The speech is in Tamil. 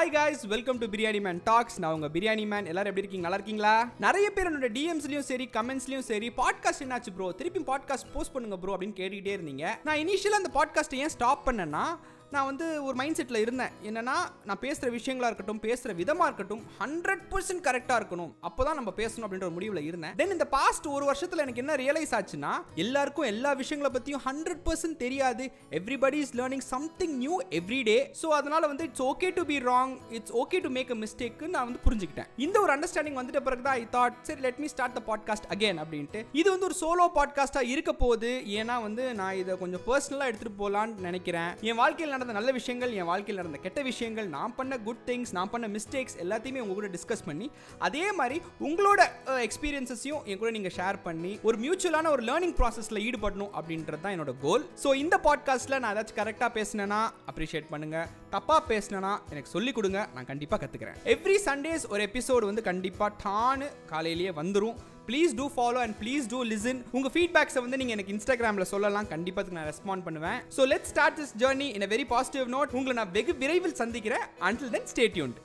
Hi guys welcome to biryani man talks நான் உங்க பிரியாணி மேன் எல்லாரும் எப்படி இருக்கீங்க? நல்லா இருக்கீங்களா? நிறைய பேர் என்னோட டிஎம்ஸ்லயும் சரி கமெண்ட்ஸ்லயும் சரி பாட்காஸ்ட் என்னாச்சு ப்ரோ திருப்பி பாட்காஸ்ட் போஸ்ட் பண்ணுங்க ப்ரோ அப்படின்னு கேட்டுக்கிட்டே இருந்தீங்க. நான் இனிஷியலாக அந்த பாட்காஸ்ட் ஏன் ஸ்டாப் பண்ணேன்னா நான் வந்து ஒரு மைண்ட் செட்டில் இருந்தேன். என்னென்னா நான் பேசுகிற விஷயங்களாக இருக்கட்டும் பேசுகிற விதமாக இருக்கட்டும் ஹண்ட்ரட் பர்சன்ட் கரெக்டாக இருக்கணும். அப்போ தான் நம்ம பேசணும் அப்படின்ற ஒரு முடிவில் இருந்தேன். தென் இந்த பாஸ்ட் ஒரு வருஷத்தில் எனக்கு என்ன ரியலைஸ் ஆச்சுன்னா எல்லாருக்கும் எல்லா விஷயங்களை பற்றியும் ஹண்ட்ரட் பர்சன்ட் தெரியாது. Everybody is learning something new every day so அதனால் வந்து it's okay to be wrong it's okay to make a mistake நான் வந்து புரிஞ்சுக்கிட்டேன். இந்த ஒரு அண்டர்ஸ்டாண்டிங் வந்துட்ட பிறகு தான் ஐ தாட் சரி let me start the podcast again அப்படின்ட்டு. இது வந்து ஒரு சோலோ பாட்காஸ்ட்டாக இருக்க போகுது ஏன்னா வந்து நான் இதை கொஞ்சம் பர்சனலாக எடுத்துகிட்டு போகலான்னு நினைக்கிறேன். என் வாழ்க்கையில் நடந்த நல்ல விஷயங்கள் என் வாழ்க்கையில் நடந்த கெட்ட விஷயங்கள் நான் பண்ண குட் திங்ஸ் நான் பண்ண மிஸ்டேக்ஸ் எல்லாத்தையுமே உங்க கூட டிஸ்கஸ் பண்ணி அதே மாதிரி உங்களோட எக்ஸ்பீரியன்ஸஸையும் என் கூட நீங்கள் ஷேர் பண்ணி ஒரு மியூச்சுவலான ஒரு லேர்னிங் ப்ராசஸில் ஈடுபடணும் அப்படின்றது தான் என்னோட கோல் ஸோ இந்த பாட்காஸ்ட்டில் நான் ஏதாச்சும் கரெக்டாக பேசினேன்னா அப்ரிஷியேட் பண்ணுங்கள் தப்பாக பேசினேன்னா எனக்கு சொல்லிக் கொடுங்க. நான் கண்டிப்பாக கற்றுக்கிறேன் எவ்ரி சண்டேஸ் ஒரு எபிசோடு வந்து கண்டிப்பாக டானு காலையிலேயே வந்துடும் please do follow and please do listen உங்க ஃபீட்பேக்ஸை வந்து நீங்க எனக்கு இன்ஸ்டாகிராமில் சொல்லலாம். கண்டிப்பாக நான் ரெஸ்பாண்ட் பண்ணுவேன். So let start this journey in very positive note உங்களை நான் வெகு விரைவில் சந்திக்கிறேன். Until then ஸ்டேட்யூன்ட்